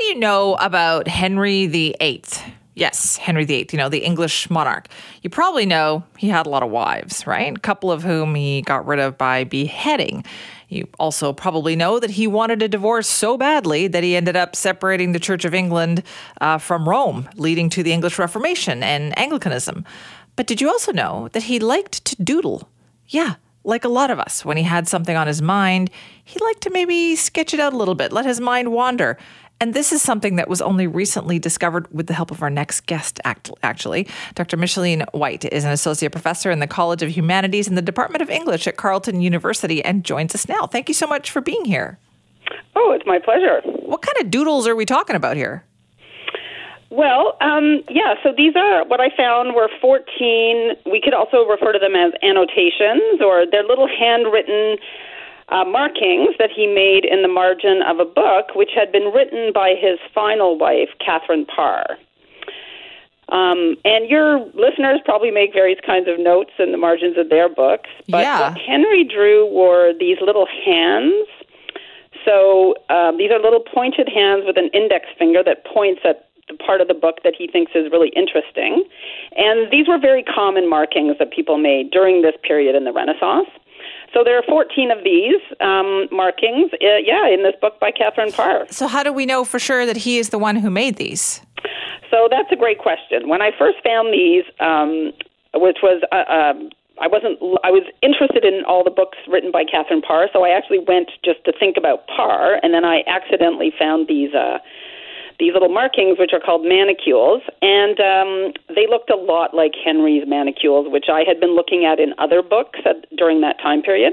do you know about Henry VIII? Yes, Henry VIII, you know, the English monarch. You probably know he had a lot of wives, right? A couple of whom he got rid of by beheading. You also probably know that he wanted a divorce so badly that he ended up separating the Church of England uh, from Rome, leading to the English Reformation and Anglicanism. But did you also know that he liked to doodle? Yeah, like a lot of us, when he had something on his mind, he liked to maybe sketch it out a little bit, let his mind wander. And this is something that was only recently discovered with the help of our next guest, act- actually. Dr. Micheline White is an associate professor in the College of Humanities in the Department of English at Carleton University and joins us now. Thank you so much for being here. Oh, it's my pleasure. What kind of doodles are we talking about here? Well, um, yeah, so these are what I found were 14. We could also refer to them as annotations, or they're little handwritten uh, markings that he made in the margin of a book which had been written by his final wife, Catherine Parr. Um, and your listeners probably make various kinds of notes in the margins of their books. But yeah. Henry drew were these little hands. So um, these are little pointed hands with an index finger that points at the part of the book that he thinks is really interesting. And these were very common markings that people made during this period in the Renaissance. So there are 14 of these um, markings, uh, yeah, in this book by Catherine Parr. So how do we know for sure that he is the one who made these? So that's a great question. When I first found these, um, which was uh, um, I wasn't I was interested in all the books written by Catherine Parr, so I actually went just to think about Parr, and then I accidentally found these. Uh, these little markings, which are called manicules, and um, they looked a lot like Henry's manicules, which I had been looking at in other books at, during that time period.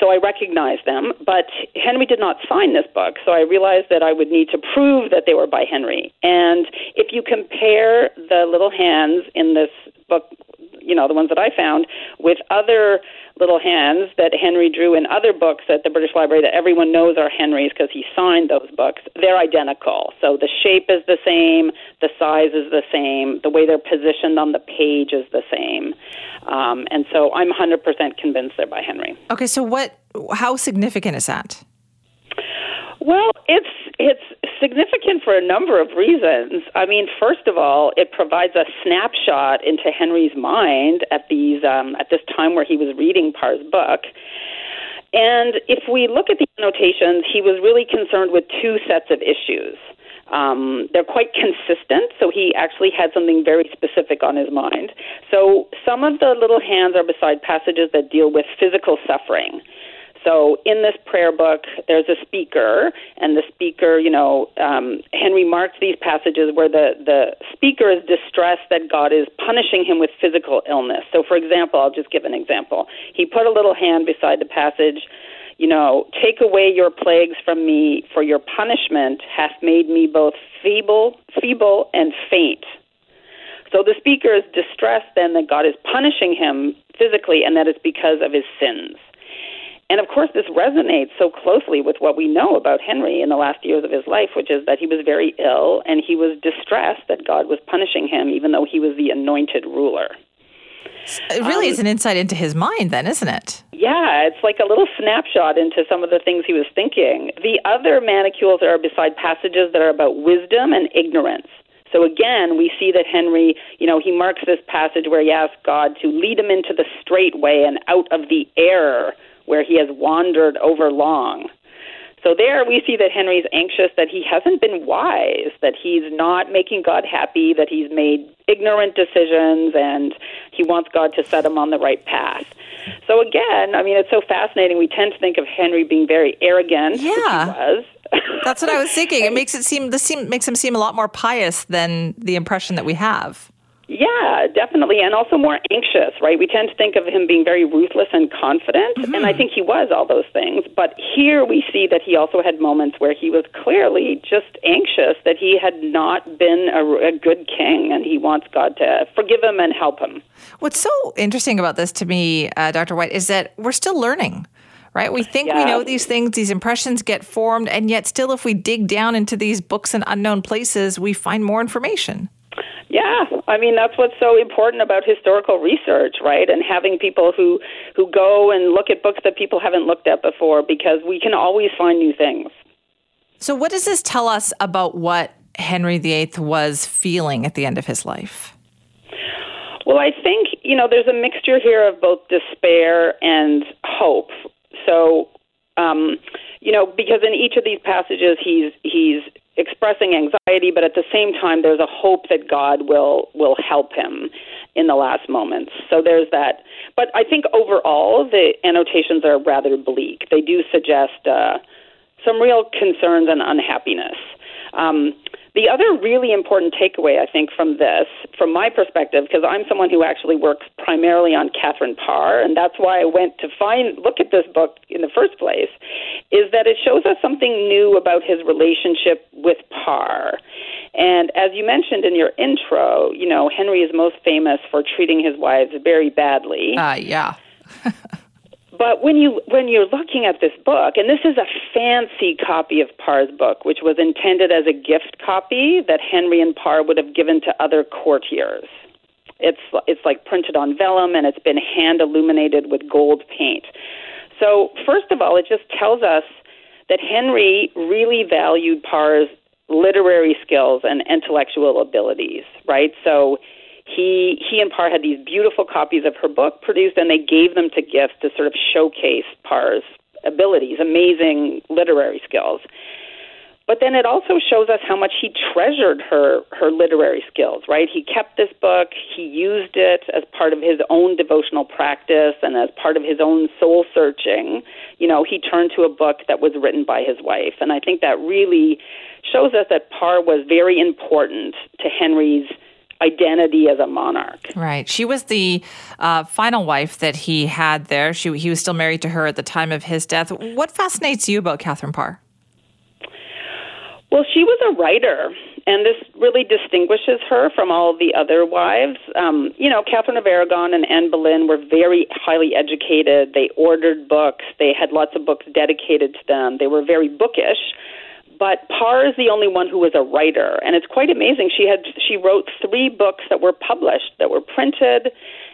So I recognized them, but Henry did not sign this book, so I realized that I would need to prove that they were by Henry. And if you compare the little hands in this book, you know, the ones that I found, with other little hands that Henry drew in other books at the British Library that everyone knows are Henry's because he signed those books, they're identical. So the shape is the same, the size is the same, the way they're positioned on the page is the same. Um, and so I'm 100% convinced they're by Henry. Okay, so what? How significant is that? Well, it's it's significant for a number of reasons. I mean, first of all, it provides a snapshot into Henry's mind at these um, at this time where he was reading Parr's book. And if we look at the annotations, he was really concerned with two sets of issues. Um, they're quite consistent, so he actually had something very specific on his mind. So some of the little hands are beside passages that deal with physical suffering. So in this prayer book, there's a speaker, and the speaker, you know, um, Henry marks these passages where the, the speaker is distressed that God is punishing him with physical illness. So, for example, I'll just give an example. He put a little hand beside the passage, you know, take away your plagues from me, for your punishment hath made me both feeble, feeble and faint. So the speaker is distressed then that God is punishing him physically and that it's because of his sins. And of course, this resonates so closely with what we know about Henry in the last years of his life, which is that he was very ill and he was distressed that God was punishing him, even though he was the anointed ruler. It really um, is an insight into his mind, then, isn't it? Yeah, it's like a little snapshot into some of the things he was thinking. The other manicules are beside passages that are about wisdom and ignorance. So again, we see that Henry, you know, he marks this passage where he asks God to lead him into the straight way and out of the error where he has wandered over long. So there we see that Henry's anxious that he hasn't been wise, that he's not making God happy, that he's made ignorant decisions, and he wants God to set him on the right path. So again, I mean, it's so fascinating. We tend to think of Henry being very arrogant. Yeah, That's what I was thinking. It makes it seem this seem makes him seem a lot more pious than the impression that we have. Yeah, definitely, and also more anxious, right? We tend to think of him being very ruthless and confident, mm-hmm. and I think he was all those things. But here we see that he also had moments where he was clearly just anxious that he had not been a, a good king, and he wants God to forgive him and help him. What's so interesting about this to me, uh, Dr. White, is that we're still learning right? We think yeah. we know these things, these impressions get formed, and yet still, if we dig down into these books and unknown places, we find more information. Yeah, I mean that's what's so important about historical research, right? And having people who who go and look at books that people haven't looked at before because we can always find new things. So, what does this tell us about what Henry VIII was feeling at the end of his life? Well, I think, you know, there's a mixture here of both despair and hope. So, um, you know, because in each of these passages he's he's expressing anxiety, but at the same time there's a hope that God will will help him in the last moments. So there's that. But I think overall the annotations are rather bleak. They do suggest uh, some real concerns and unhappiness. Um, the other really important takeaway, I think, from this, from my perspective, because I'm someone who actually works primarily on Catherine Parr, and that's why I went to find look at this book in the first place, is that it shows us something new about his relationship with Parr. And as you mentioned in your intro, you know, Henry is most famous for treating his wives very badly. Uh, yeah. But when you when you're looking at this book, and this is a fancy copy of Parr's book, which was intended as a gift copy that Henry and Parr would have given to other courtiers. It's it's like printed on vellum and it's been hand illuminated with gold paint. So first of all, it just tells us that Henry really valued Parr's literary skills and intellectual abilities, right? So he he and Parr had these beautiful copies of her book produced, and they gave them to gifts to sort of showcase Parr's abilities, amazing literary skills. But then it also shows us how much he treasured her her literary skills, right? He kept this book, he used it as part of his own devotional practice and as part of his own soul searching. You know, he turned to a book that was written by his wife, and I think that really shows us that Parr was very important to Henry's identity as a monarch. Right. She was the uh, final wife that he had there. She, he was still married to her at the time of his death. What fascinates you about Catherine Parr? Well, she was a writer, and this really distinguishes her from all the other wives. Um, you know, Catherine of Aragon and Anne Boleyn were very highly educated. They ordered books, they had lots of books dedicated to them, they were very bookish but Parr is the only one who was a writer, and it's quite amazing. She had she wrote three books that were published, that were printed,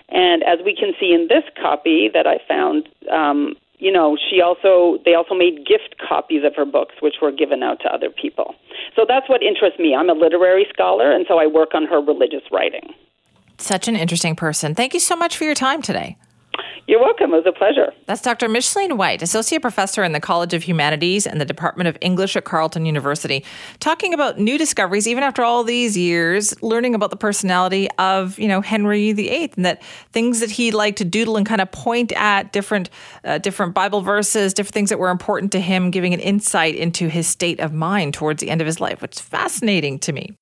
and as we can see in this copy that I found, um, you know, she also they also made gift copies of her books, which were given out to other people. So that's what interests me. I'm a literary scholar, and so I work on her religious writing. Such an interesting person. Thank you so much for your time today. You're welcome. It was a pleasure. That's Dr. Micheline White, Associate Professor in the College of Humanities and the Department of English at Carleton University, talking about new discoveries, even after all these years, learning about the personality of, you know, Henry VIII and that things that he liked to doodle and kind of point at different, uh, different Bible verses, different things that were important to him, giving an insight into his state of mind towards the end of his life, which is fascinating to me.